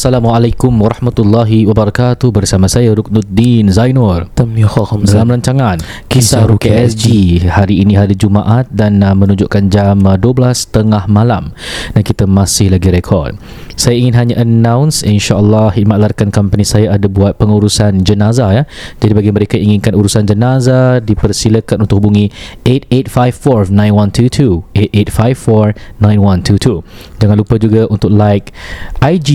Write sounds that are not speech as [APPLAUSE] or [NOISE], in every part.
Assalamualaikum warahmatullahi wabarakatuh. Bersama saya Ruknuddin Zainur. Dalam rancangan Kisah Rukia SG Hari ini hari Jumaat Dan uh, menunjukkan jam uh, 12.30 malam. Dan kita masih lagi rekod Saya ingin hanya announce InsyaAllah Hikmat Larkan Company saya ada buat pengurusan jenazah ya. Jadi bagi mereka yang inginkan urusan jenazah Dipersilakan untuk hubungi 8854-9122 8854-9122 Jangan lupa juga untuk like IG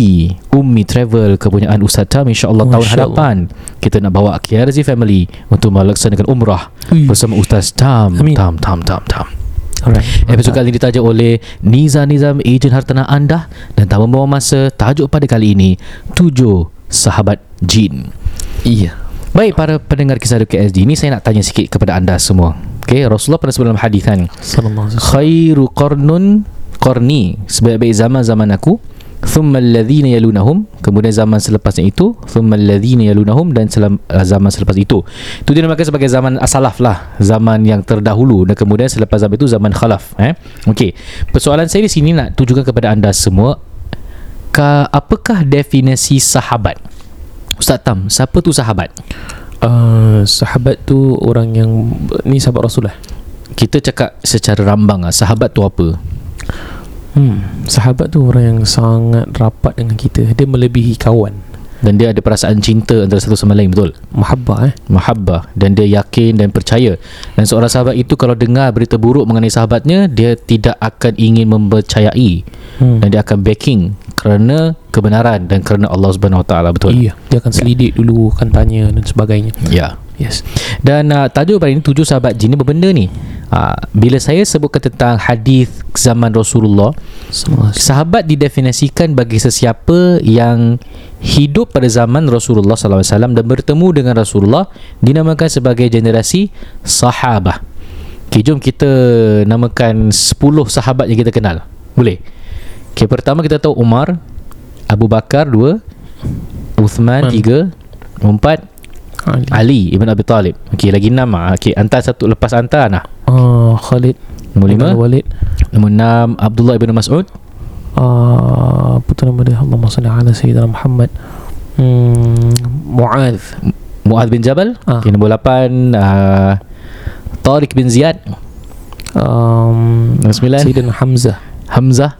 Ummi Travel kepunyaan Ustaz Tam insyaAllah tahun Masya hadapan kita nak bawa KRZ Family untuk melaksanakan umrah Ui. bersama Ustaz Tam. Amin. Tam Tam Tam Tam Alright. Episod kali ini ditaja oleh Niza Nizam Ejen Hartanah Anda. Dan tak membawa masa tajuk pada kali ini Tujuh Sahabat Jin. Iya. Baik para pendengar kisah KSD ini saya nak tanya sikit kepada anda semua. Okay, Rasulullah pernah sebut dalam hadis kan Sallallahu alaihi wasallam. Khairu qarnun qarni. Sebaik-baik zaman-zaman aku thumma alladhina yalunahum. Kemudian zaman selepasnya itu thumma alladhina yalunahum dan selam, uh, zaman selepas itu. Itu dinamakan sebagai zaman asalaf lah. Zaman yang terdahulu dan kemudian selepas zaman itu zaman khalaf eh. Okey. Persoalan saya di sini nak tujukan kepada anda semua ka, apakah definisi sahabat? Ustaz Tam siapa tu sahabat? Uh, Sahabat tu orang yang Ni sahabat Rasul lah. Kita cakap secara rambang lah sahabat tu apa hmm. Sahabat tu orang yang sangat rapat dengan kita. Dia melebihi kawan. Dan dia ada perasaan cinta antara satu sama lain betul? Mahabbah eh? Mahabbah. Dan dia yakin dan percaya. Dan seorang sahabat itu kalau dengar berita buruk mengenai sahabatnya dia tidak akan ingin mempercayai. Hmm. dan dia akan backing kerana kebenaran dan kerana Allah Subhanahu Wa Taala betul? Iya. Dia akan selidik dulu Akan tanya dan sebagainya. Ya. Yes. Dan uh, tajuk pada ini tujuh sahabat jin. Ni berbenda ni uh, bila saya sebutkan tentang hadis zaman Rasulullah sahabat didefinisikan bagi sesiapa yang hidup pada zaman Rasulullah SAW dan bertemu dengan Rasulullah dinamakan sebagai generasi sahabah. Okay, jom kita namakan 10 sahabat yang kita kenal. Boleh? Okay, pertama kita tahu Umar, Abu Bakar dua, Uthman Man. tiga, empat, Ali. Ali Ibn Abi Talib. Okay, lagi enam. ah. Okay, antar satu lepas antar nah. uh, Khalid Nombor lima, Walid nombor enam Abdullah Ibn Mas'ud, uh, Apa tu nama dia Allahumma salli ala Sayyidina Muhammad hmm, Mu'adh Muaz bin Jabal. Ah. Okay, nombor lapan uh, Tariq bin Ziyad. um, Nombor sembilan Sayyidina Hamzah Hamzah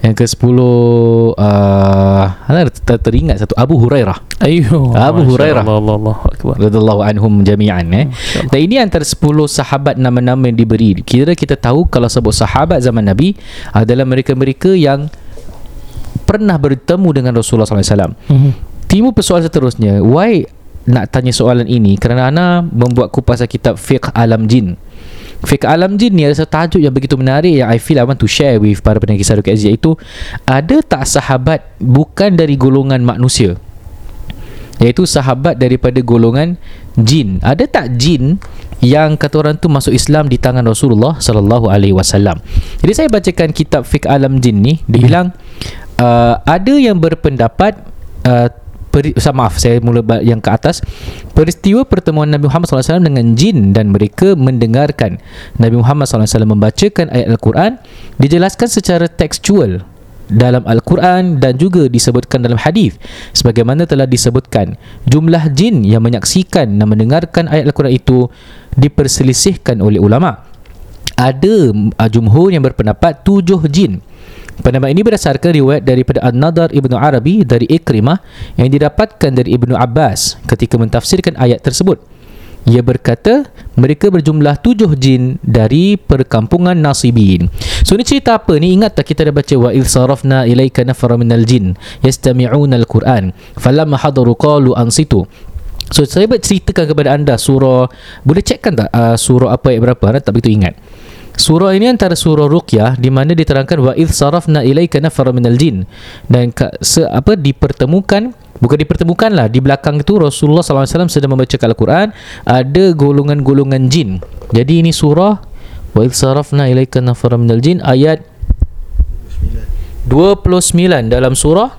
Yang ke sepuluh uh, Ana ter- teringat satu Abu Hurairah Ayuh Abu Hurairah. Allah Allah Allah Akbar radhiyallahu anhum jami'an eh. Dan ini antara 10 sahabat nama-nama yang diberi. Kira kita tahu kalau sebut sahabat zaman Nabi adalah mereka-mereka yang pernah bertemu dengan Rasulullah SAW. Mhm. Timbul persoalan seterusnya, why nak tanya soalan ini? Kerana Ana membuat kupasan kitab Fiqh Alam Jin. Fiqh Alam Jin ni ada satu tajuk yang begitu menarik yang I feel I want to share with para pendengar kisah Rukiat Aziz iaitu ada tak sahabat bukan dari golongan manusia? Iaitu sahabat daripada golongan jin. Ada tak jin yang kata orang tu masuk Islam di tangan Rasulullah sallallahu alaihi wasallam. Jadi saya bacakan kitab Fiqh Alam Jin ni, dia bilang uh, ada yang berpendapat uh, peri, maaf saya mula yang ke atas. Peristiwa pertemuan Nabi Muhammad SAW dengan jin dan mereka mendengarkan. Nabi Muhammad SAW membacakan ayat Al-Quran dijelaskan secara tekstual dalam Al-Quran dan juga disebutkan dalam hadis. Sebagaimana telah disebutkan jumlah jin yang menyaksikan dan mendengarkan ayat Al-Quran itu diperselisihkan oleh ulama. Ada uh, jumhur yang berpendapat tujuh jin. Pendapat ini berdasarkan riwayat daripada An-Nadar Ibnu Arabi dari Ikrimah yang didapatkan dari Ibnu Abbas ketika mentafsirkan ayat tersebut. Ia berkata mereka berjumlah tujuh jin dari perkampungan Nasibin. So ni cerita apa ni? Ingat tak kita dah baca wa il sarafna ilaika nafara minal jin yastami'una al-Quran falamma hadaru qalu ansitu. So saya berceritakan kepada anda surah boleh cekkan tak uh, surah apa ayat berapa? Anda tak begitu ingat. Surah ini antara surah Ruqyah di mana diterangkan wa idh sarafna ilaika nafara minal jin dan se, apa dipertemukan bukan dipertemukan lah di belakang itu Rasulullah SAW sedang membacakan Al-Quran ada golongan-golongan jin. Jadi ini surah wa idh sarafna ilaika nafara minal jin ayat 29 dalam surah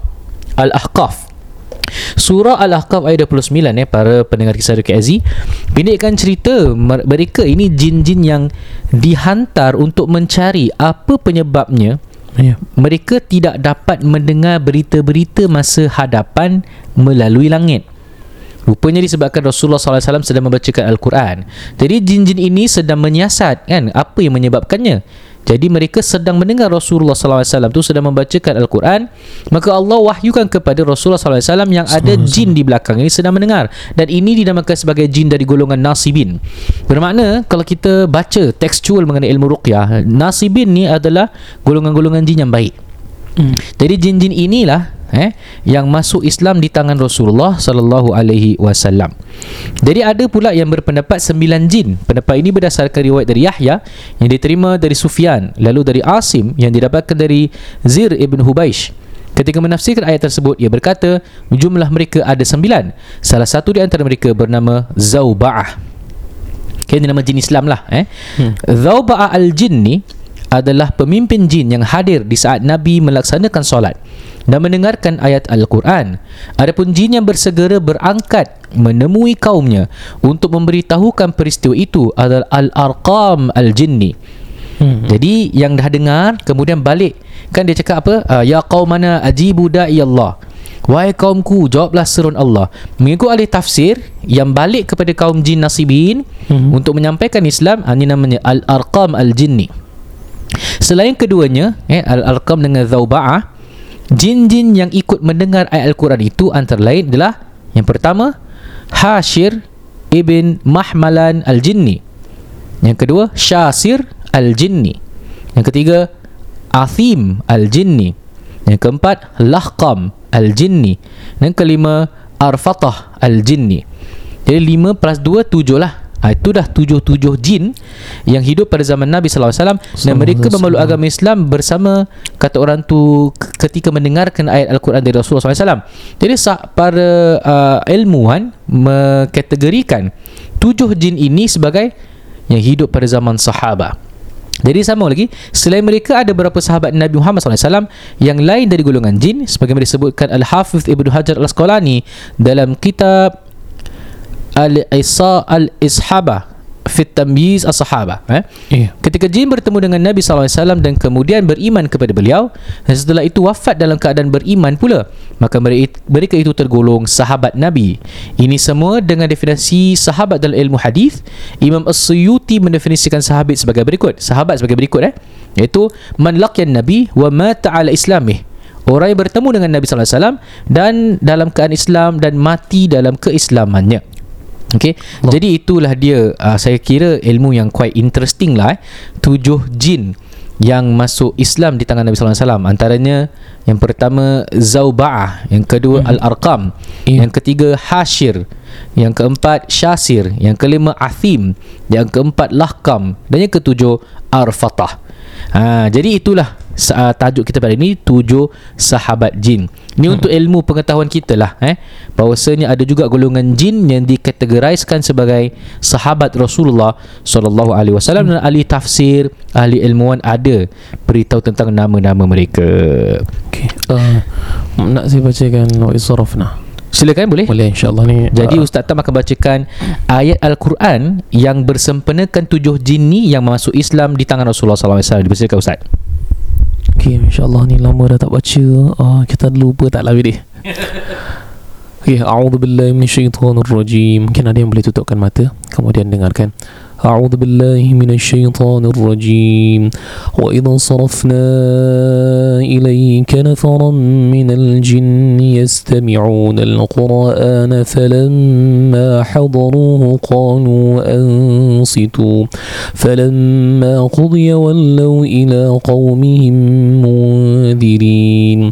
Al-Ahqaf. Surah Al-Ahqaf ayat 29 eh para pendengar kisah Dukit Aziz pendekkan cerita mer- mereka ini jin-jin yang dihantar untuk mencari apa penyebabnya Ya. mereka tidak dapat mendengar berita-berita masa hadapan melalui langit. Rupanya disebabkan Rasulullah SAW sedang membacakan Al-Quran. Jadi jin-jin ini sedang menyiasat kan apa yang menyebabkannya. Jadi mereka sedang mendengar Rasulullah SAW tu sedang membacakan Al-Quran Maka Allah wahyukan kepada Rasulullah SAW yang ada jin di belakang ini sedang mendengar. Dan ini dinamakan sebagai jin dari golongan Nasibin. Bermakna kalau kita baca tekstual mengenai ilmu ruqyah Nasibin ni adalah golongan-golongan jin yang baik Hmm. jadi jin-jin inilah eh yang masuk Islam di tangan Rasulullah sallallahu alaihi wasallam. Jadi ada pula yang berpendapat sembilan jin. Pendapat ini berdasarkan riwayat dari Yahya yang diterima dari Sufyan, lalu dari Asim yang didapatkan dari Zir ibn Hubaish. Ketika menafsirkan ayat tersebut, ia berkata jumlah mereka ada sembilan. Salah satu di antara mereka bernama Zauba'ah. Okay, ini nama jin Islam lah eh. Hmm. Zauba'ah al-jin ni adalah pemimpin jin yang hadir di saat Nabi melaksanakan solat dan mendengarkan ayat Al-Quran. Adapun jin yang bersegera berangkat menemui kaumnya untuk memberitahukan peristiwa itu adalah Al-Arqam Al-Jinni. Hmm. Jadi yang dah dengar kemudian balik kan dia cakap apa? Uh, ya qaumana ajibu da'i Allah. Wahai kaumku, jawablah seruan Allah. Mengikut ahli tafsir yang balik kepada kaum jin nasibin Mhm. untuk menyampaikan Islam, ah, ini namanya Al-Arqam Al-Jinni. Selain keduanya, eh, Al-Arqam dengan Zauba'ah, jin-jin yang ikut mendengar ayat Al-Quran itu antara lain adalah yang pertama, Hashir ibn Mahmalan Al-Jinni. Yang kedua, Syasir Al-Jinni. Yang ketiga, Athim Al-Jinni. Yang keempat, Lahqam Al-Jinni. Dan kelima, Arfatah Al-Jinni. Jadi lima plus dua tujuh lah. Ha, itu dah tujuh-tujuh jin yang hidup pada zaman Nabi SAW dan mereka memeluk agama Islam bersama kata orang tu ketika mendengarkan ayat Al-Quran dari Rasulullah SAW. Jadi para uh, ilmuwan mengkategorikan tujuh jin ini sebagai yang hidup pada zaman sahabat. Jadi sama lagi Selain mereka ada beberapa sahabat Nabi Muhammad SAW Yang lain dari golongan jin Sebagaimana disebutkan Al-Hafiz Ibn Hajar Al-Asqalani Dalam kitab Al-Isa Al-Ishabah Fit Tamyiz As-Sahaba eh? Ya. Ketika jin bertemu dengan Nabi SAW dan kemudian beriman kepada beliau dan setelah itu wafat dalam keadaan beriman pula maka mereka mereka itu tergolong sahabat Nabi. Ini semua dengan definisi sahabat dalam ilmu hadis. Imam As-Suyuti mendefinisikan sahabat sebagai berikut. Sahabat sebagai berikut eh iaitu man laqiyan nabi wa mata ala islamih. Orang yang bertemu dengan Nabi SAW dan dalam keadaan Islam dan mati dalam keislamannya. Okey. Allah. Jadi itulah dia uh, saya kira ilmu yang quite interesting lah eh. Tujuh jin yang masuk Islam di tangan Nabi sallallahu alaihi wasallam. Antaranya yang pertama Zauba'ah, yang kedua Mhm. Al-Arqam, Ya. yang ketiga Hashir, yang keempat Syasir, yang kelima Athim, yang keempat Lahkam dan yang ketujuh Arfatah. Ha, jadi itulah uh, tajuk kita pada ini tujuh sahabat jin. Ini hmm. untuk ilmu pengetahuan kita lah eh bahawasanya ada juga golongan jin yang dikategoriskan sebagai sahabat Rasulullah sallallahu alaihi wasallam dan ahli tafsir, ahli ilmuwan ada beritahu tentang nama-nama mereka. Okey. Uh, nak saya bacakan wa israfna. Silakan boleh. Boleh insya-Allah ni. Jadi uh, Ustaz Tam akan bacakan ayat Al-Quran yang bersempurnakan tujuh jin ni yang masuk Islam di tangan Rasulullah sallallahu alaihi wasallam. Dipersilakan Ustaz. Okey, insya-Allah ni lama dah tak baca. Uh, kita lupa tak lah ni. Okey, a'udzu billahi minasyaitonir rajim. Mungkin ada yang boleh tutupkan mata kemudian dengarkan. أعوذ بالله من الشيطان الرجيم. وإذا صرفنا إليك نفرا من الجن يستمعون القرآن فلما حضروه قالوا أنصتوا. فلما قضي ولوا إلى قومهم منذرين.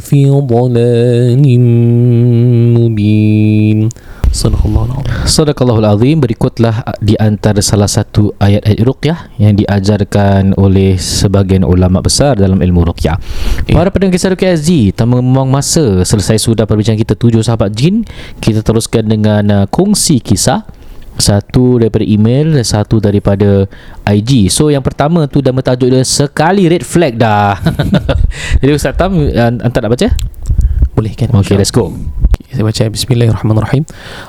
في ضلال مبين صدق الله العظيم Sadaqallahul Azim Berikutlah di antara salah satu ayat-ayat ruqyah Yang diajarkan oleh sebagian ulama besar dalam ilmu ruqyah Para pendengar kisah ruqyah SG Tanpa membuang masa Selesai sudah perbincangan kita tujuh sahabat jin Kita teruskan dengan uh, kongsi kisah satu daripada email dan satu daripada IG. So yang pertama tu dah tajuk dia sekali red flag dah. [LAUGHS] Jadi Ustaz Tam hantar nak baca? Boleh kan? Okay, let's go. Okay, saya baca Bismillahirrahmanirrahim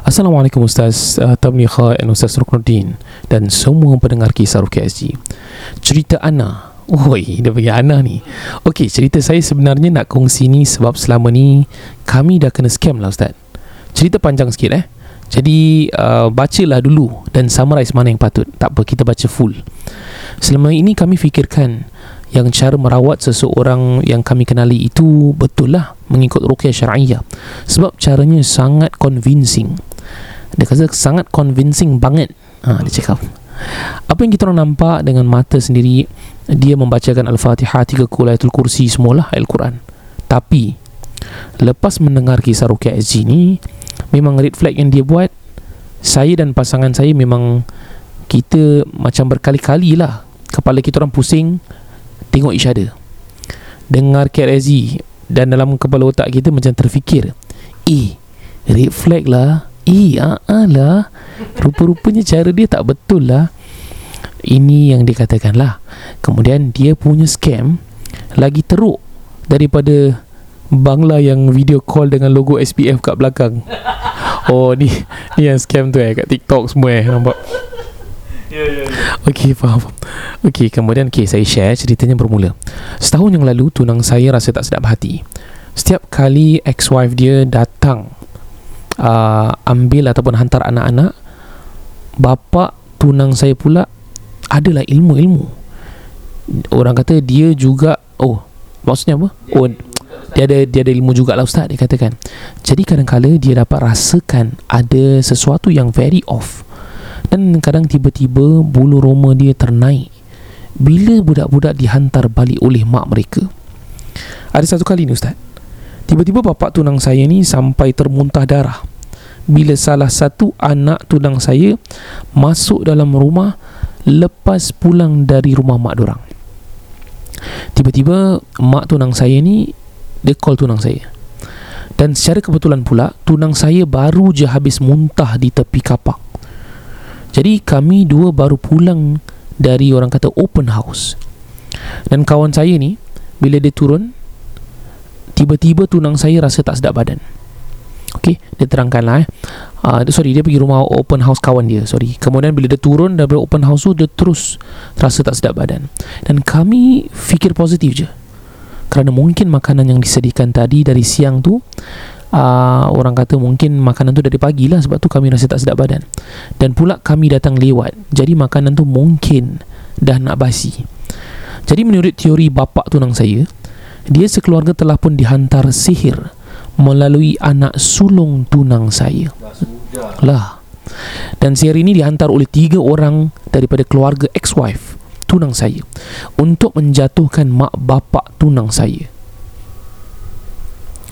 Assalamualaikum Ustaz uh, Tabligha dan Ustaz Ruknuddin Dan semua pendengar kisah Rukia SG Cerita Ana Oi, dia bagi Ana ni Okey, cerita saya sebenarnya nak kongsi ni Sebab selama ni Kami dah kena scam lah Ustaz Cerita panjang sikit eh Jadi uh, bacalah dulu Dan summarize mana yang patut. Tak apa, kita baca full. Selama ini kami fikirkan yang cara merawat seseorang yang kami kenali itu betul lah mengikut rukyah syariah sebab caranya sangat convincing. Dia kata sangat convincing banget. Ha, dia cakap. Apa yang kita orang nampak dengan mata sendiri dia membacakan Al-Fatihah tiga kul ayatul kursi semualah Al-Quran. Tapi lepas mendengar kisah Rukyah SG ni memang red flag yang dia buat saya dan pasangan saya memang kita macam berkali-kali lah kepala kita orang pusing tengok each other. Dengar KRZ dan dalam kepala otak kita macam terfikir eh red flag lah. Eh ah lah. Rupa-rupanya cara dia tak betul lah. Ini yang dikatakan lah. Kemudian dia punya scam lagi teruk daripada Bangla yang video call dengan logo SPF kat belakang. Oh ni Ni yang scam tu eh Kat TikTok semua eh Nampak? Okey faham Okey kemudian okay, saya share ceritanya bermula. Setahun yang lalu tunang saya rasa tak sedap hati. Setiap kali ex-wife dia datang uh, Ambil ataupun hantar anak-anak Bapa tunang saya pula Adalah ilmu-ilmu. Orang kata dia juga Oh maksudnya apa? Oh dia ada dia ada ilmu jugalah ustaz dia katakan. Jadi kadang-kala dia dapat rasakan ada sesuatu yang very off. Dan kadang tiba-tiba bulu roma dia ternaik. Bila budak-budak dihantar balik oleh mak mereka. Ada satu kali ni ustaz. Tiba-tiba bapak tunang saya ni sampai termuntah darah. Bila salah satu anak tunang saya masuk dalam rumah lepas pulang dari rumah mak dorang. Tiba-tiba mak tunang saya ni dia call tunang saya dan secara kebetulan pula tunang saya baru je habis muntah di tepi kapak jadi kami dua baru pulang dari orang kata open house. Dan kawan saya ni bila dia turun tiba-tiba tunang saya rasa tak sedap badan. Okey, dia terangkanlah eh. Uh, sorry, dia pergi rumah open house kawan dia. Sorry. Kemudian bila dia turun dari open house tu dia terus rasa tak sedap badan. Dan kami fikir positif je. Kerana mungkin makanan yang disediakan tadi dari siang tu uh, orang kata mungkin makanan tu dari pagi lah sebab tu kami rasa tak sedap badan. Dan pula kami datang lewat jadi makanan tu mungkin dah nak basi. Jadi menurut teori bapa tunang saya dia sekeluarga telah pun dihantar sihir melalui anak sulung tunang saya. Lah. Dan sihir ini dihantar oleh tiga orang daripada keluarga ex-wife tunang saya untuk menjatuhkan mak bapa tunang saya.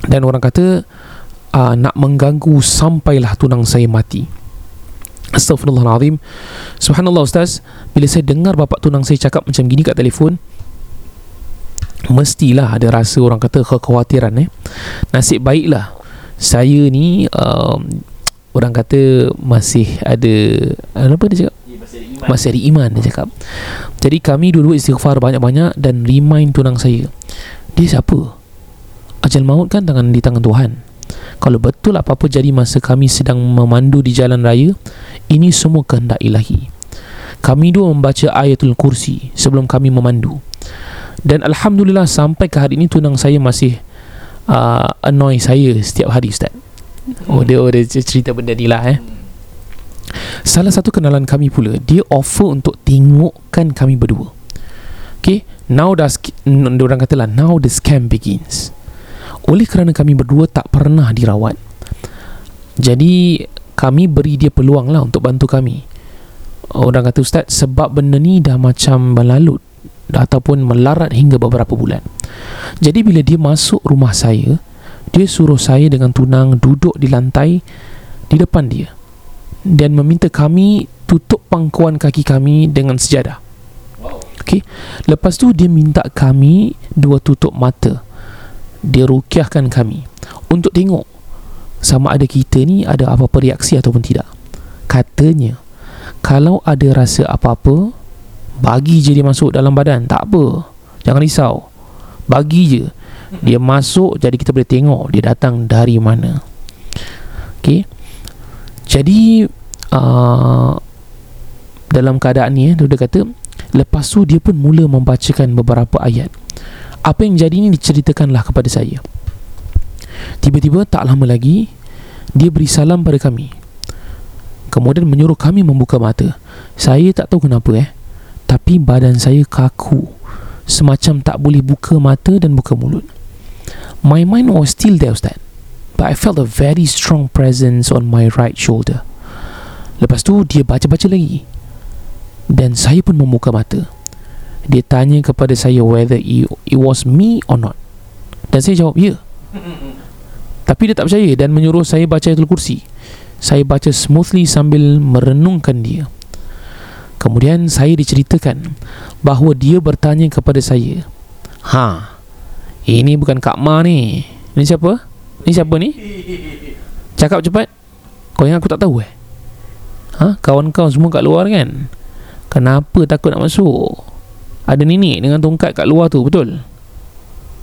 Dan orang kata uh, nak mengganggu sampailah tunang saya mati. Astaghfirullahaladzim. Subhanallah Ustaz. Bila saya dengar bapak tunang saya cakap macam gini kat telefon Mestilah ada rasa orang kata kekhawatiran eh. Nasib baiklah Saya ni um, Orang kata masih ada Apa dia cakap? Masih ada iman dia cakap. Jadi kami dulu istighfar banyak-banyak Dan remind tunang saya Dia siapa? Ajal maut kan tangan di tangan Tuhan. Kalau betul apa-apa jadi masa kami sedang memandu di jalan raya Ini semua kehendak ilahi. Kami dua membaca ayatul kursi Sebelum kami memandu. Dan Alhamdulillah sampai ke hari ini Tunang saya masih uh, Annoy saya setiap hari Ustaz. Oh dia, oh, dia cerita benda ni lah eh Salah satu kenalan kami pula Dia offer untuk tengokkan kami berdua. Okay Now dah sk- n- Orang katalah Now the scam begins. Oleh kerana kami berdua tak pernah dirawat Jadi Kami beri dia peluang lah Untuk bantu kami. Orang kata Ustaz Sebab benda ni dah macam Melalut Ataupun melarat hingga beberapa bulan. Jadi bila dia masuk rumah saya Dia suruh saya dengan tunang Duduk di lantai Di depan dia dan meminta kami tutup pangkuan kaki kami dengan sejadah. Okey. Lepas tu dia minta kami dua tutup mata. Dia rukiahkan kami untuk tengok sama ada kita ni ada apa-apa reaksi ataupun tidak. Katanya kalau ada rasa apa-apa bagi je dia masuk dalam badan, tak apa. Jangan risau. Bagi je. Dia masuk jadi kita boleh tengok dia datang dari mana. Okey. Jadi uh, dalam keadaan ni eh, dia kata lepas tu dia pun mula membacakan beberapa ayat. Apa yang jadi ni diceritakanlah kepada saya. Tiba-tiba tak lama lagi dia beri salam pada kami. Kemudian menyuruh kami membuka mata. Saya tak tahu kenapa eh. Tapi badan saya kaku. Semacam tak boleh buka mata dan buka mulut. My mind was still there Ustaz. But I felt a very strong presence on my right shoulder. Lepas tu dia baca-baca lagi. Dan saya pun membuka mata. Dia tanya kepada saya whether it, it was me or not. Dan saya jawab, ya. [LAUGHS] Tapi dia tak percaya dan menyuruh saya baca ayatul kursi. Saya baca smoothly sambil merenungkan dia. Kemudian saya diceritakan bahawa dia bertanya kepada saya, Ha, ini bukan Kak Ma ni. Ini siapa? Ini siapa ni? [LAUGHS] Cakap cepat. Kau yang aku tak tahu eh? Ha? Kawan kau semua kat luar kan? Kenapa takut nak masuk? Ada nenek dengan tongkat kat luar tu, betul?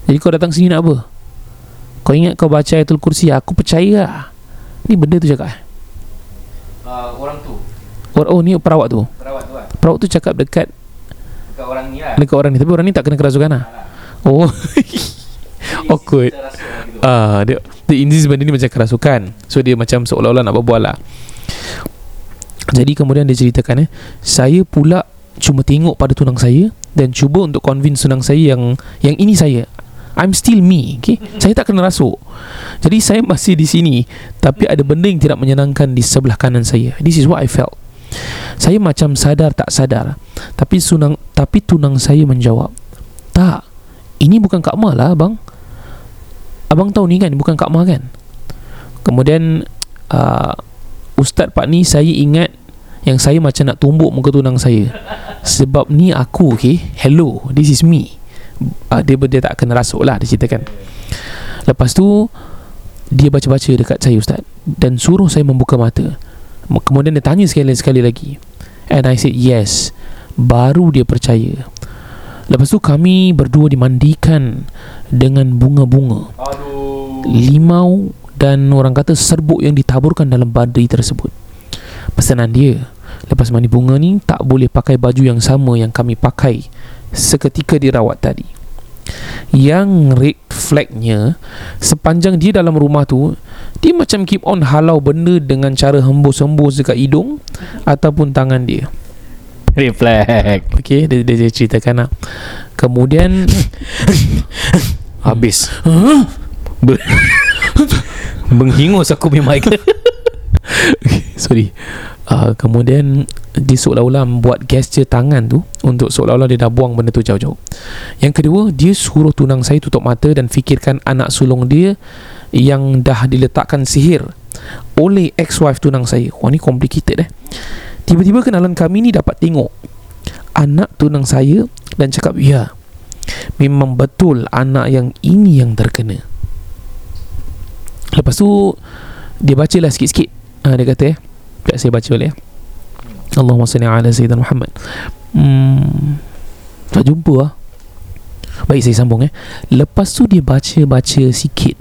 Jadi kau datang sini nak apa? Kau ingat kau baca ayatul kursi Aku percaya lah Ni benda tu cakap uh, Orang tu Or, Oh ni perawat tu Perawat tu lah Perawat tu cakap dekat Dekat orang ni lah Dekat orang ni Tapi orang ni tak kena kerasukan lah Oh Awkward Ah, dia dia insist benda ni macam kerasukan. So dia macam seolah-olah nak berbual lah. Jadi kemudian dia ceritakan eh, saya pula cuma tengok pada tunang saya dan cuba untuk convince tunang saya yang yang ini saya. I'm still me, okay? Saya tak kena rasuk. Jadi saya masih di sini tapi ada benda yang tidak menyenangkan di sebelah kanan saya. This is what I felt. Saya macam sadar tak sadar. Tapi tunang tapi tunang saya menjawab, "Tak. Ini bukan Kak Ma lah, abang. Abang tahu ni kan bukan Kak Ma kan?" Kemudian uh, Ustaz Pak ni saya ingat yang saya macam nak tumbuk muka tunang saya. Sebab ni aku, okay? Hello, this is me. Uh, dia dia tak kena rasuk lah dia ceritakan. Lepas tu dia baca-baca dekat saya ustaz dan suruh saya membuka mata. Kemudian dia tanya sekali sekali lagi. And I said yes. Baru dia percaya. Lepas tu kami berdua dimandikan dengan bunga-bunga. Aduh Limau dan orang kata serbuk yang ditaburkan dalam badai tersebut. Pesanan dia, lepas mandi bunga ni tak boleh pakai baju yang sama yang kami pakai seketika dirawat tadi. Yang red flagnya Sepanjang dia dalam rumah tu Dia macam keep on halau benda Dengan cara hembus-hembus dekat hidung Ataupun tangan dia. Reflect Okay Dia, dia, dia ceritakan lah. Kemudian [LAUGHS] Habis. Ber- Menghingus aku punya mic [LAUGHS] Sorry uh, Kemudian Dia seolah-olah Buat gesture tangan tu Untuk seolah-olah dia dah buang benda tu jauh-jauh Yang kedua Dia suruh tunang saya tutup mata Dan fikirkan anak sulung dia yang dah diletakkan sihir oleh ex-wife tunang saya. Wah ni complicated eh. Tiba-tiba kenalan kami ni dapat tengok anak tunang saya dan cakap ya memang betul anak yang ini yang terkena. Lepas tu dia bacalah sikit-sikit. Ha, dia kata eh, tak saya baca boleh ya. Allahumma salli ala sayyidina Muhammad. Hmm, tak jumpa lah. Baik saya sambung eh. Lepas tu dia baca-baca sikit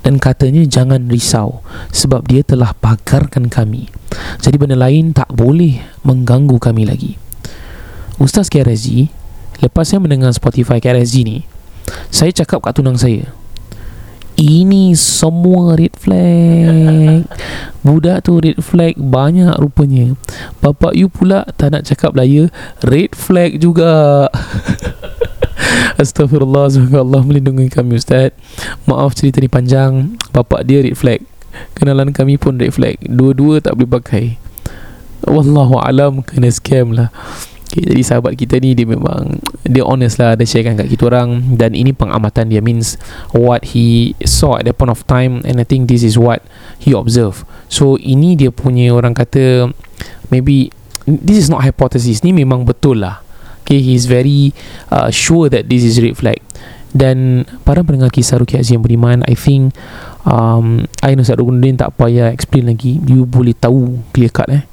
dan katanya jangan risau sebab dia telah pagarkan kami. Jadi benda lain tak boleh mengganggu kami lagi. Ustaz KRSG, lepas saya mendengar Spotify KRSG ni, saya cakap kat tunang saya, ini semua red flag. Budak tu red flag Banyak rupanya. Bapak you pula Tak nak cakap lah ya Red flag juga. [LAUGHS] Astaghfirullah Semoga Allah melindungi kami Ustaz. Maaf cerita ni panjang. Bapak dia red flag. Kenalan kami pun red flag. Dua-dua tak boleh pakai. Wallahu alam Kena scam lah Okay, jadi sahabat kita ni dia memang dia honest lah dia sharekan kat kita orang. Dan ini pengamatan dia means what he saw at that point of time and I think this is what he observe. So ini dia punya orang kata maybe this is not hypothesis. Ni memang betul lah. Okay he is very uh, sure that this is red flag dan para pendengar kisah Rukiat Aziz yang beriman I think um, I know Ustaz tak payah explain lagi. You boleh tahu clear cut eh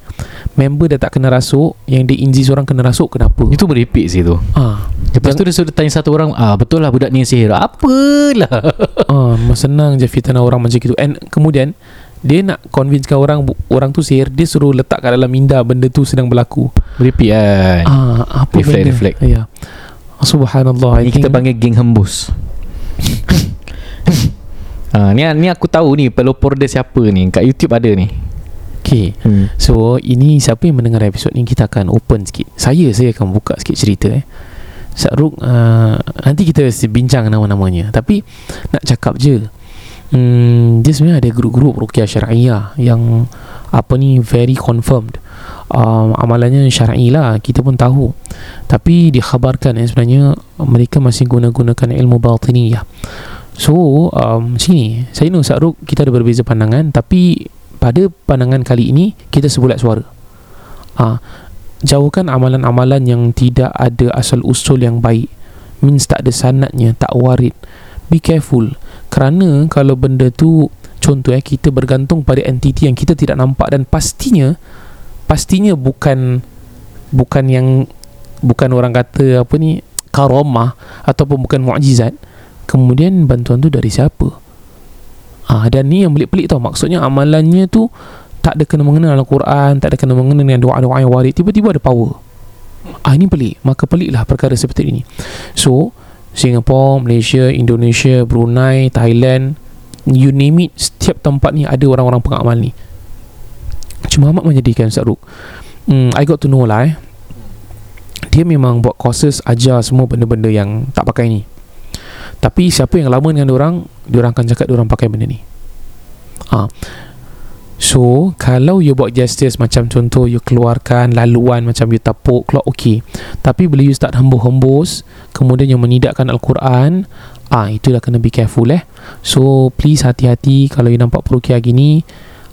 member dah tak kena rasuk yang dia insist orang kena rasuk kenapa? Itu merepek sih tu. Ah Lepas tu dia suruh tanya satu orang ah Betul lah budak ni yang sihir. Apalah. [LAUGHS] Ah senang je fitnah orang macam itu and kemudian dia nak convincekan orang orang tu sihir dia suruh letak kat dalam minda benda tu sedang berlaku. Merepek kan? Ah apa Reflect, benda? reflect. ya. Subhanallah Ni I kita panggil geng hembus. Ha, [LAUGHS] ni, ni aku tahu ni Pelopor dia siapa ni. Kat YouTube ada ni okay hmm. So ini siapa yang mendengar episod ni Kita akan open sikit. Saya saya akan buka sikit cerita eh. Syaruk uh, Nanti kita bincang nama-namanya. Tapi Nak cakap je hmm, Dia sebenarnya ada grup-grup Rukiah Syariah Yang Apa ni Very confirmed. Um, Amalannya syar'i lah Kita pun tahu. Tapi dikhabarkan eh, Sebenarnya Mereka masih guna-gunakan ilmu batiniyah So um, Macam ni. Saya know Syaruk Kita ada berbeza pandangan Tapi pada pandangan kali ini kita sebulat suara. Ah, jauhkan amalan-amalan yang tidak ada asal usul yang baik. Means tak ada sanadnya, tak warid. Be careful. Kerana kalau benda tu contoh eh kita bergantung pada entiti yang kita tidak nampak dan pastinya pastinya bukan bukan yang bukan orang kata apa ni karamah ataupun bukan mukjizat. Kemudian bantuan tu dari siapa? Ah dan ni yang pelik-pelik tau maksudnya amalannya tu tak ada kena mengena dengan Al-Quran, tak ada kena mengena dengan doa-doa yang warid, tiba-tiba ada power. Ah ini pelik, maka peliklah perkara seperti ini. So, Singapore, Malaysia, Indonesia, Brunei, Thailand, you name it, setiap tempat ni ada orang-orang pengamal ni. Cuma amat menjadikan Ustaz Ruk. Hmm, I got to know lah eh. Dia memang buat courses ajar semua benda-benda yang tak pakai ni. Tapi siapa yang lama dengan orang, orang akan cakap orang pakai benda ni. Ah. So, kalau you buat justice macam contoh you keluarkan laluan macam you tapuk keluar okey. Tapi bila you start hembus-hembus, kemudian you menidakkan Al-Quran, ah itu dah kena be careful eh. So, please hati-hati kalau you nampak perukia gini,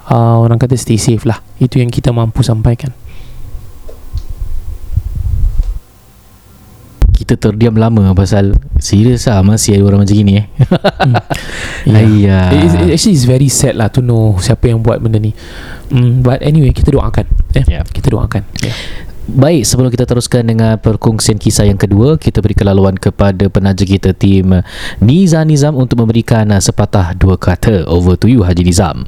ah, orang kata stay safe lah. Itu yang kita mampu sampaikan. Kita terdiam lama Pasal Serius lah Masih ada orang macam gini eh [LAUGHS] Yeah. Ayah It, it, actually it's very sad lah to know siapa yang buat benda ni. Mm, but anyway, kita doakan. Eh, Yeah. kita doakan. Yeah. Baik, sebelum kita teruskan dengan perkongsian kisah yang kedua, kita beri kelaluan kepada penaja kita tim Niza Nizam untuk memberikan sepatah dua kata. Over to you Haji Nizam.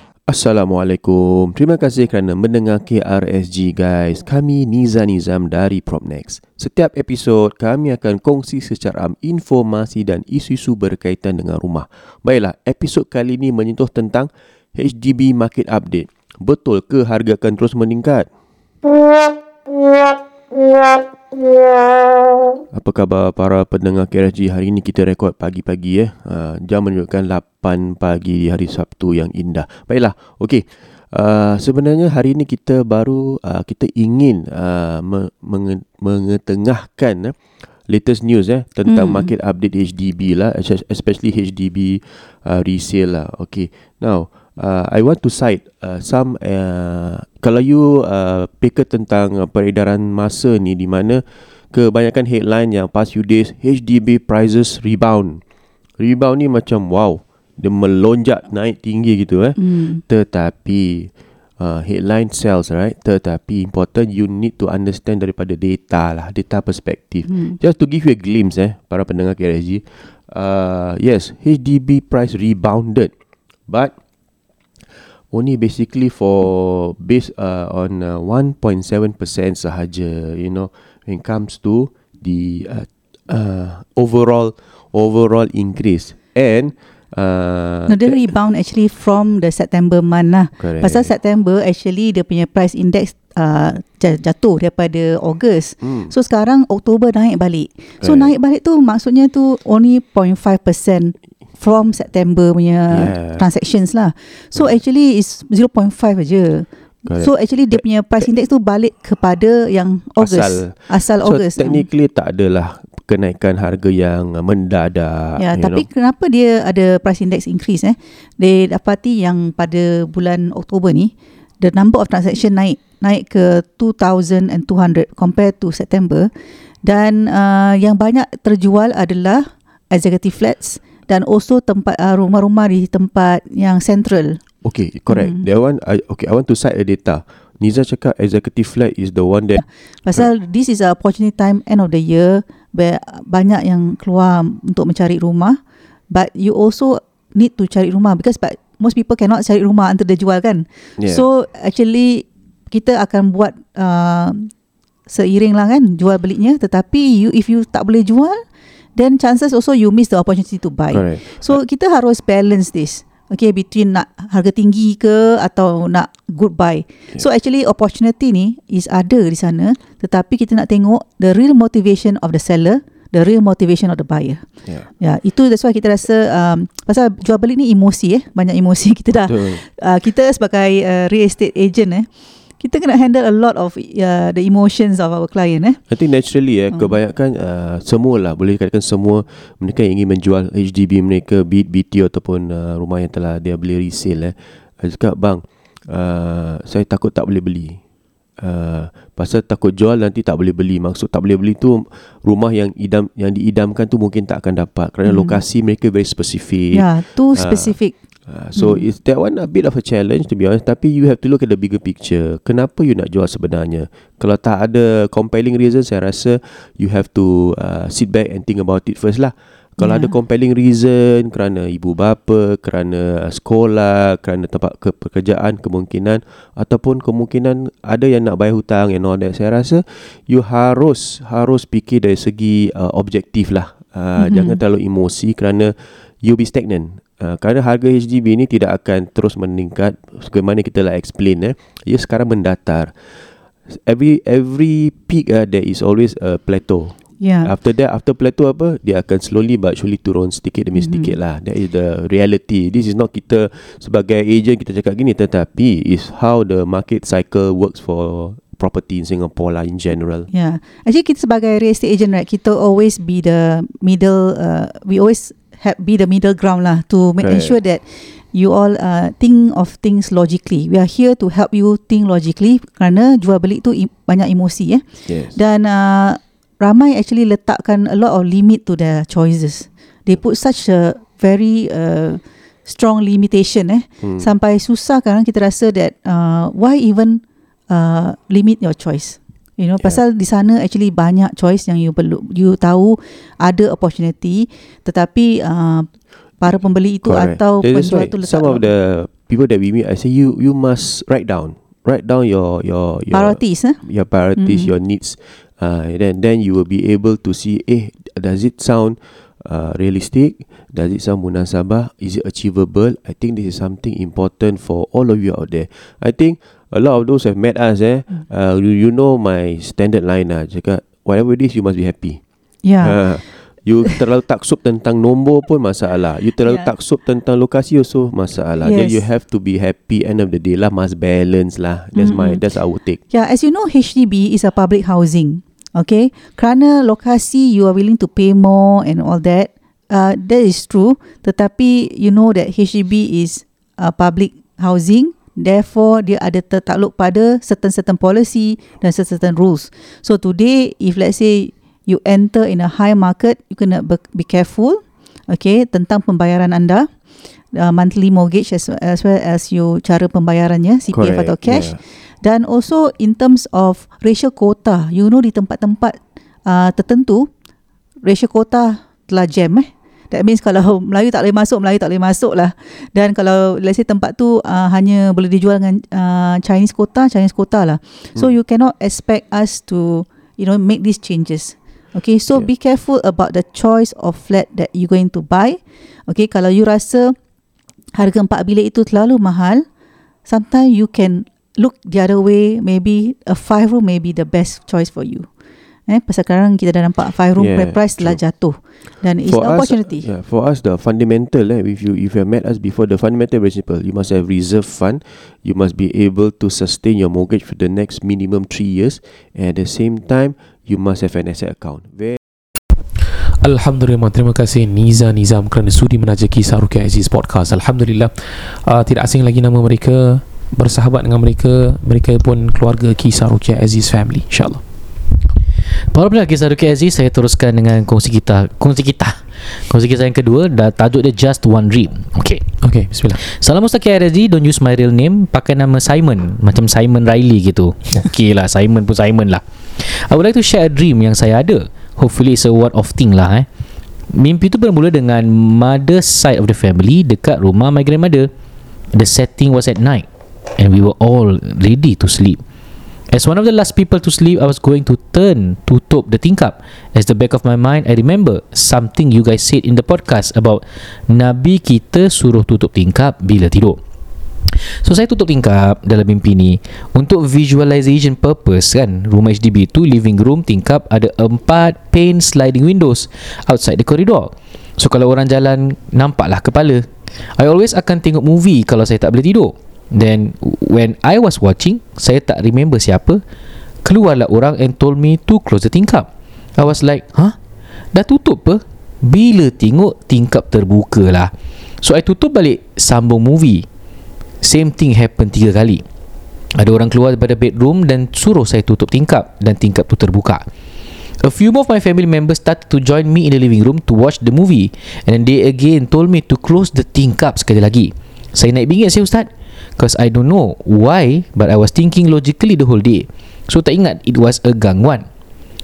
Assalamualaikum. Terima kasih kerana mendengar KRSG guys. Kami Niza Nizam dari Propnex. Setiap episod kami akan kongsi secara informasi dan isu-isu berkaitan dengan rumah. Baiklah, episod kali ini menyentuh tentang HDB Market Update. Betul ke harga akan terus meningkat? Apa khabar para pendengar KRSG hari ini kita rekod pagi-pagi eh. Uh, jam menunjukkan 8 pagi di hari Sabtu yang indah. Baiklah, okey. Uh, sebenarnya hari ini kita baru uh, kita ingin uh, me- menge- mengetengahkan eh, latest news eh tentang Hmm. market update HDB lah es- especially HDB uh, resale lah. Okay. Now, uh, I want to cite uh, some uh, kalau you uh, pikir tentang uh, peredaran masa ni di mana kebanyakan headline yang past few days HDB prices rebound. Rebound ni macam wow, dia melonjak naik tinggi gitu eh. Hmm. Tetapi uh, headline sells right tetapi important you need to understand daripada data lah data perspektif Hmm. just to give you a glimpse eh para pendengar KRSG uh, yes HDB price rebounded but only basically for based uh, on uh, 1.7% sahaja you know when it comes to the uh, uh, overall overall increase and uh, No, dia rebound actually from the September month lah. Correct. Pasal September actually dia punya price index uh, ja- jatuh daripada August. Hmm. So sekarang Oktober naik balik. So Correct. naik balik tu maksudnya tu only 0.5% from September punya Yeah. transactions lah. So actually is 0.5 aja. Correct. So actually dia punya price index tu balik kepada yang August. Asal. Asal so August. technically tak adalah kenaikan harga yang mendadak Ya, tapi know. kenapa dia ada price index increase eh? Dia dapati yang pada bulan Oktober ni the number of transaction naik naik ke 2200 compared to September dan uh, yang banyak terjual adalah executive flats dan also tempat uh, rumah-rumah di tempat yang central. Okay, correct. Hmm. That one, I, okay, I want to cite a data. Niza cakap executive flat is the one that Pasal this is a opportunity time end of the year where banyak yang keluar untuk mencari rumah but you also need to cari rumah because but most people cannot cari rumah until dia jual kan. Yeah. So actually kita akan buat uh, seiring lah kan jual belinya tetapi you if you tak boleh jual then chances also you miss the opportunity to buy. correct. So kita harus balance this. Okay, between nak harga tinggi ke atau nak good buy. So actually opportunity ni is ada di sana tetapi kita nak tengok the real motivation of the seller, the real motivation of the buyer. Yeah. Ya, itu that's why kita rasa um, pasal jual beli ni emosi eh, banyak emosi [LAUGHS] kita dah. Betul. Uh, kita sebagai uh, real estate agent eh, kita kena handle a lot of uh, the emotions of our client eh. I think naturally eh, Hmm. kebanyakan uh, semua lah, boleh dikatakan semua mereka yang ingin menjual HDB mereka, be it BTO ataupun uh, rumah yang telah dia beli resale eh. Saya cakap, bang, uh, saya takut tak boleh beli. Uh, pasal takut jual nanti tak boleh beli Maksud tak boleh beli tu Rumah yang idam yang diidamkan tu Mungkin tak akan dapat Kerana Hmm. lokasi mereka very specific Ya, tu Ah. specific. Uh, so Hmm. is that one a bit of a challenge to be honest tapi you have to look at the bigger picture. Kenapa you nak jual sebenarnya? Kalau tak ada compelling reason saya rasa you have to uh, sit back and think about it first lah. Kalau Yeah. ada compelling reason kerana ibu bapa, kerana sekolah, kerana tempat ke pekerjaan kemungkinan ataupun kemungkinan ada yang nak bayar hutang and all that saya rasa you harus harus fikir dari segi uh, objektif lah. Uh, Mhm. Jangan terlalu emosi kerana you be stagnant. Uh, kerana harga HDB ni tidak akan terus meningkat sebagaimana kita lah explain eh. Ia sekarang mendatar. Every every peak uh, there is always a plateau. Ya. After that, after plateau apa, dia akan slowly but surely turun sedikit demi Mhm. sedikit lah. That is the reality. This is not kita sebagai agent kita cakap gini, tetapi is how the market cycle works for property in Singapore lah in general. Yeah. Actually kita sebagai real estate agent right, kita always be the middle uh, we always have be the middle ground lah to make Correct. ensure that you all uh, think of things logically. We are here to help you think logically kerana jual beli tu banyak emosi eh. Yes. Dan uh, ramai actually letakkan a lot of limit to their choices. They put such a very uh, strong limitation eh Hmm. sampai susah kadang kita rasa that uh, why even uh, limit your choice. You know, Yeah. pasal di sana actually banyak choice yang you perlu you tahu ada opportunity tetapi uh, para pembeli itu Correct. atau That's penjual why tu letak some of the people that we meet, I say you you must write down, write down your your your Priorities, eh? your priorities, Mhm. your needs. Uh, then then you will be able to see. Eh, does it sound uh, realistic? Does it sound munasabah? Is it achievable? I think this is something important for all of you out there. I think a lot of those have met us. Eh, uh, you, you know my standard line lah. Cakap whatever it is, you must be happy. Yeah. Uh, you terlalu taksub tentang nombor pun masalah. You terlalu Yeah. taksub tentang lokasi also masalah. Then Yes. you have to be happy end of the day lah. Must balance lah. That's my Mm-mm. that's our take. Yeah, as you know, HDB is a public housing. Okay, kerana lokasi you are willing to pay more and all that. Uh, that is true. Tetapi you know that HDB is a public housing. Therefore, dia ada tertakluk pada certain-certain policy dan certain rules. So today, if let's say you enter in a high market, you kena be, be careful. Okay, tentang pembayaran anda. Uh, monthly mortgage as, as well as you cara pembayarannya CPF atau cash. Yeah. Dan also in terms of ratio quota, you know di tempat-tempat uh, tertentu ratio quota telah jam eh. That means kalau Melayu tak boleh masuk, Melayu tak boleh masuk lah. Dan kalau let's say tempat tu uh, hanya boleh dijual dengan uh, Chinese quota, Chinese quota lah. So Hmm. you cannot expect us to you know make these changes. Okay, so Yeah. be careful about the choice of flat that you going to buy. Okay, kalau you rasa harga empat bilik itu terlalu mahal, sometimes you can look the other way. Maybe a five room may be the best choice for you. Eh, pasal sekarang kita dah nampak five room Yeah, price telah true. jatuh dan it's for an us, opportunity. yeah, for us the fundamental eh, if you if you met us before the fundamental principle, you must have reserve fund. You must be able to sustain your mortgage for the next minimum three years. And at the same time, you must have an asset account. Very Alhamdulillah Terima kasih Niza Nizam Kerana sudi menajaki Sarukia Aziz Podcast Alhamdulillah uh, Tidak asing lagi nama mereka Bersahabat dengan mereka Mereka pun keluarga Kisah Rukia Aziz Family InsyaAllah Para pendengar kisah Ruki Aziz Saya teruskan dengan kongsi kita Kongsi kita. Kongsi kisah yang kedua dah, Tajuk dia Just One Dream. Okay Okay Bismillah. Salam Mustaqi Aziz Don't use my real name. Pakai nama Simon Macam Simon Riley gitu. [LAUGHS] Okay lah Simon pun Simon lah. I would like to share a dream yang saya ada. Hopefully it's a one of thing lah eh. Mimpi tu bermula dengan Mother side of the family Dekat rumah my grandmother. The setting was at night And we were all ready to sleep As one of the last people to sleep, I was going to turn tutup the tingkap. As the back of my mind, I remember something you guys said in the podcast about Nabi kita suruh tutup tingkap bila tidur. So saya tutup tingkap dalam mimpi ni untuk visualization purpose kan. Rumah HDB tu living room tingkap ada empat pane sliding windows outside the corridor. So kalau orang jalan nampaklah kepala. I always akan tengok movie kalau saya tak boleh tidur. Then when I was watching, saya tak remember siapa. Keluarlah orang and told me to close the tingkap. I was like, huh? Dah tutup pe? Bila tengok tingkap terbuka lah. So I tutup balik sambung movie. Same thing happen tiga kali. Ada orang keluar daripada bedroom dan suruh saya tutup tingkap dan tingkap tu terbuka. A few more of my family members started to join me in the living room to watch the movie and then they again told me to close the tingkap sekali lagi. Saya naik bingit saya ustaz because I don't know why but I was thinking logically the whole day. So tak ingat it was a gangguan.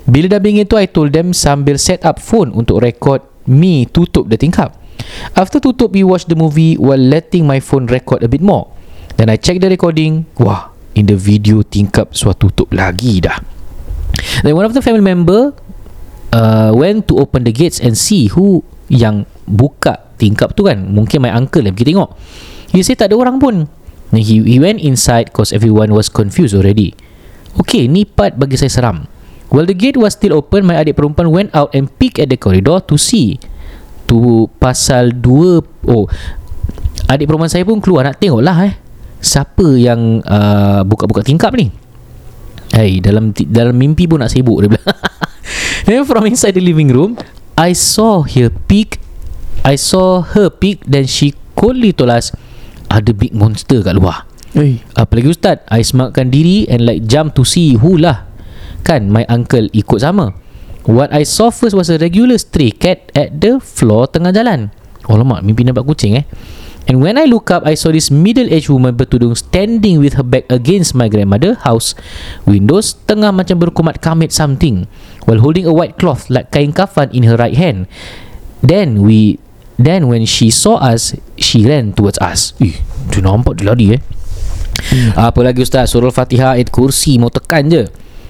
Bila dah bingit tu I told them sambil set up phone untuk record me tutup the tingkap. After tutup we watch the movie while letting my phone record a bit more. Then I check the recording. Wah, in the video tingkap suatu tutup lagi dah. Then one of the family member uh, went to open the gates and see who yang buka tingkap tu kan. Mungkin my uncle yang pergi tengok. He said tak ada orang pun. Then he, he went inside cause everyone was confused already. Okay, ni part bagi saya seram. While the gate was still open, my adik perempuan went out and peek at the corridor to see. Tu pasal dua Oh Adik perempuan saya pun keluar nak tengok lah eh Siapa yang uh, buka-buka tingkap ni Hey, dalam ti- dalam mimpi pun nak sibuk dia bilang. [LAUGHS] Then from inside the living room, I saw her peek. I saw her peek then she coldly told us ada big monster kat luar. Hey. Apalagi ustaz, I semakkan diri and like jump to see who lah. Kan my uncle ikut sama. What I saw first was a regular stray cat at the floor tengah jalan. Oh lama mimpi nampak kucing eh. And when I look up, I saw this middle-aged woman bertudung standing with her back against my grandmother house windows tengah macam berkumat kamit something while holding a white cloth like kain kafan in her right hand. Then we then when she saw us, she ran towards us. Ih, Dia nampak dia lari eh hmm. Apa lagi Ustaz Surah Al-Fatihah ayat kursi Mau tekan je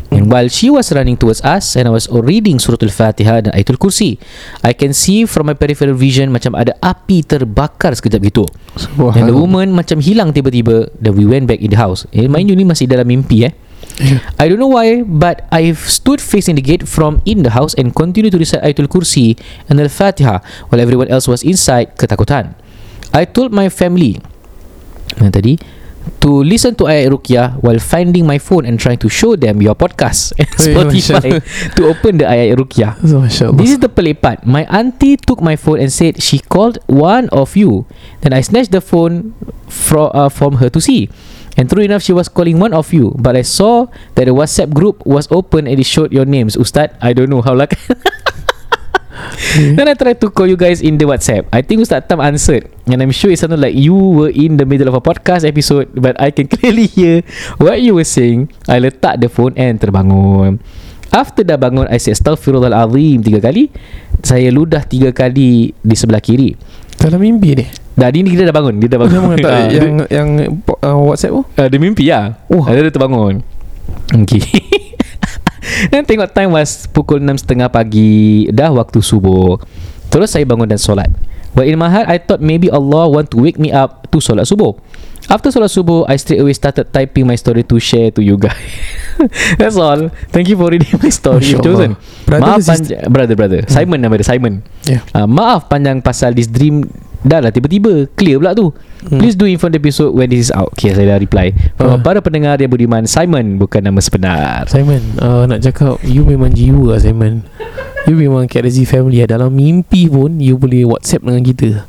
And while she was running towards us and I was reading surah Al-Fatihah dan ayatul kursi, I can see from my peripheral vision macam ada api terbakar sekejap gitu. And the woman macam hilang tiba-tiba. Then we went back in the house. Eh, mind you ni masih dalam mimpi eh. I don't know why, but I've stood facing the gate from in the house and continued to recite Ayatul Kursi and Al-Fatihah while everyone else was inside ketakutan. I told my family, yang tadi, to listen to ayat ruqyah while finding my phone and trying to show them your podcast [LAUGHS] and Spotify to open the ayat ruqyah. Allah This is the pelik part. My auntie took my phone and said she called one of you. Then I snatched the phone from uh, from her to see. And true enough, she was calling one of you. But I saw that the WhatsApp group was open and it showed your names. Ustad, I don't know how like. [LAUGHS] then I tried to call you guys in the WhatsApp. I think Ustad Tam answered. And I'm sure it sounded like you were in the middle of a podcast episode. But I can [LAUGHS] clearly hear what you were saying. I letak the phone and terbangun. After dah bangun, I said Astaghfirullahalazim tiga kali. Saya ludah tiga kali di sebelah kiri. Dalam mimpi ni Dah ni dia dah bangun, dia dah bangun. Mengatakan [LAUGHS] Ah, Yang yang uh, Whatsapp tu? Uh, dia mimpi lah Oh. oh. Dia dah terbangun. Okay [LAUGHS] Dan tengok time was Pukul 6.30 pagi Dah waktu subuh. Terus saya bangun dan solat. But in my heart I thought maybe Allah want to wake me up To solat subuh. After solat subuh I straight away started typing my story To share to you guys. [LAUGHS] That's all. Thank you for reading my story Masya chosen. Brother Maaf panjang Brother brother. Simon nama dia Simon. Ya. uh, Maaf panjang pasal this dream Dah lah tiba-tiba Clear pula tu. Hmm. Please do inform the episode When this is out. Okay saya dah reply. Uh. Para pendengar yang budiman Simon bukan nama sebenar. Simon uh, Nak cakap You memang jiwa lah Simon. You memang KRZ family lah. Dalam mimpi pun You boleh whatsapp dengan kita. [LAUGHS]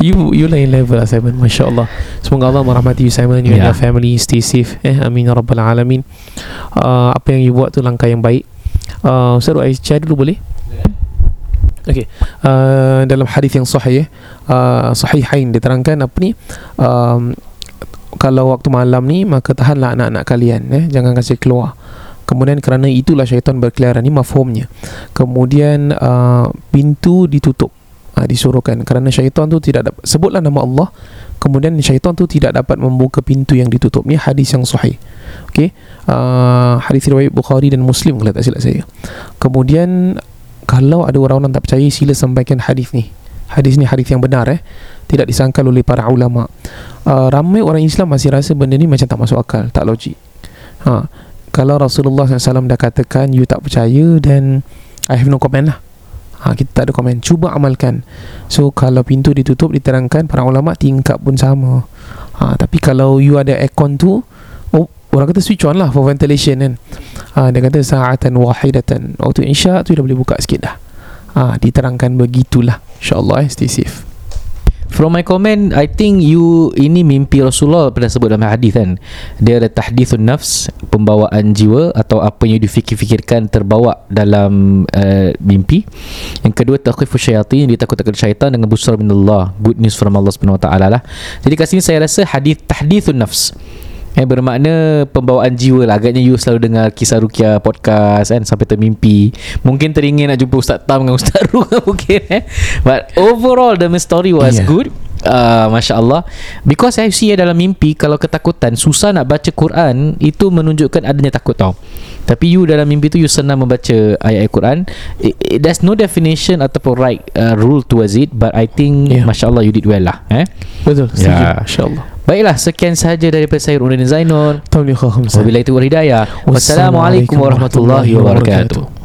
You you lain level lah Simon Masya Allah Semoga Allah merahmati you Simon You and Ya. your family. Stay safe eh. Amin Ya Rabbal Alamin. Uh, Apa yang you buat tu Langkah yang baik. Uh, Ustaz I share dulu boleh Okay uh, Dalam hadis yang sahih uh, Sahihain diterangkan Apa ni? Um, Kalau waktu malam ni Maka tahanlah anak-anak kalian eh, Jangan kasih keluar. Kemudian kerana itulah syaitan berkeliaran Ini mafhumnya. Kemudian uh, Pintu ditutup. Uh, Disuruhkan. Kerana syaitan tu tidak dapat Sebutlah nama Allah. Kemudian syaitan tu tidak dapat membuka pintu yang ditutup. Ni hadis yang sahih. Okay uh, Hadis riwayat Bukhari dan Muslim Kalau tak silap saya. Kemudian Kalau ada orang-orang tak percaya Sila sampaikan hadis ni. Hadis ni hadis yang benar eh. Tidak disangkal oleh para ulama. Uh, Ramai orang Islam masih rasa benda ni macam tak masuk akal Tak logik. Ha. Kalau Rasulullah SAW dah katakan You tak percaya Dan I have no comment lah. Ha, Kita tak ada komen Cuba amalkan. So kalau pintu ditutup Diterangkan Para ulama tingkap pun sama. Ha, Tapi kalau you ada aircon tu Orang kata switch on lah For ventilation kan. Ha, Dia kata sa'atan wahidatan. Waktu isyak tu dah boleh buka sikit dah. Ha, Diterangkan begitulah. InsyaAllah eh Stay safe. From my comment I think you Ini mimpi Rasulullah Pernah sebut dalam hadis kan. Dia ada tahdithun nafs Pembawaan jiwa Atau apa yang difikir-fikirkan Terbawa dalam uh, Mimpi. Yang kedua Taqifu syaitan Dia takut-takut syaitan Dengan busra minallah. Good news from Allah SWT lah. Jadi kat sini saya rasa Hadis tahdithun nafs Eh bermakna pembawaan jiwa lah. Agaknya you selalu dengar kisah Rukia podcast kan Sampai termimpi. Mungkin teringin nak jumpa Ustaz Tam dengan Ustaz [LAUGHS] Ru mungkin eh. But overall the story was Yeah. good. Uh, Masya Allah Because I see dalam mimpi Kalau ketakutan Susah nak baca Quran Itu menunjukkan adanya takut tau. Tapi you dalam mimpi tu You senang membaca ayat-ayat Quran. It, it, There's no definition Ataupun right uh, rule towards it But I think Yeah. Masya Allah you did well lah eh? Betul. Setuju. Ya. InsyaAllah Baiklah sekian sahaja daripada saya Rundin Zainur Tauliah khamsah Wabillahi taufiq wal hidayah. Wassalamualaikum warahmatullahi wabarakatuh.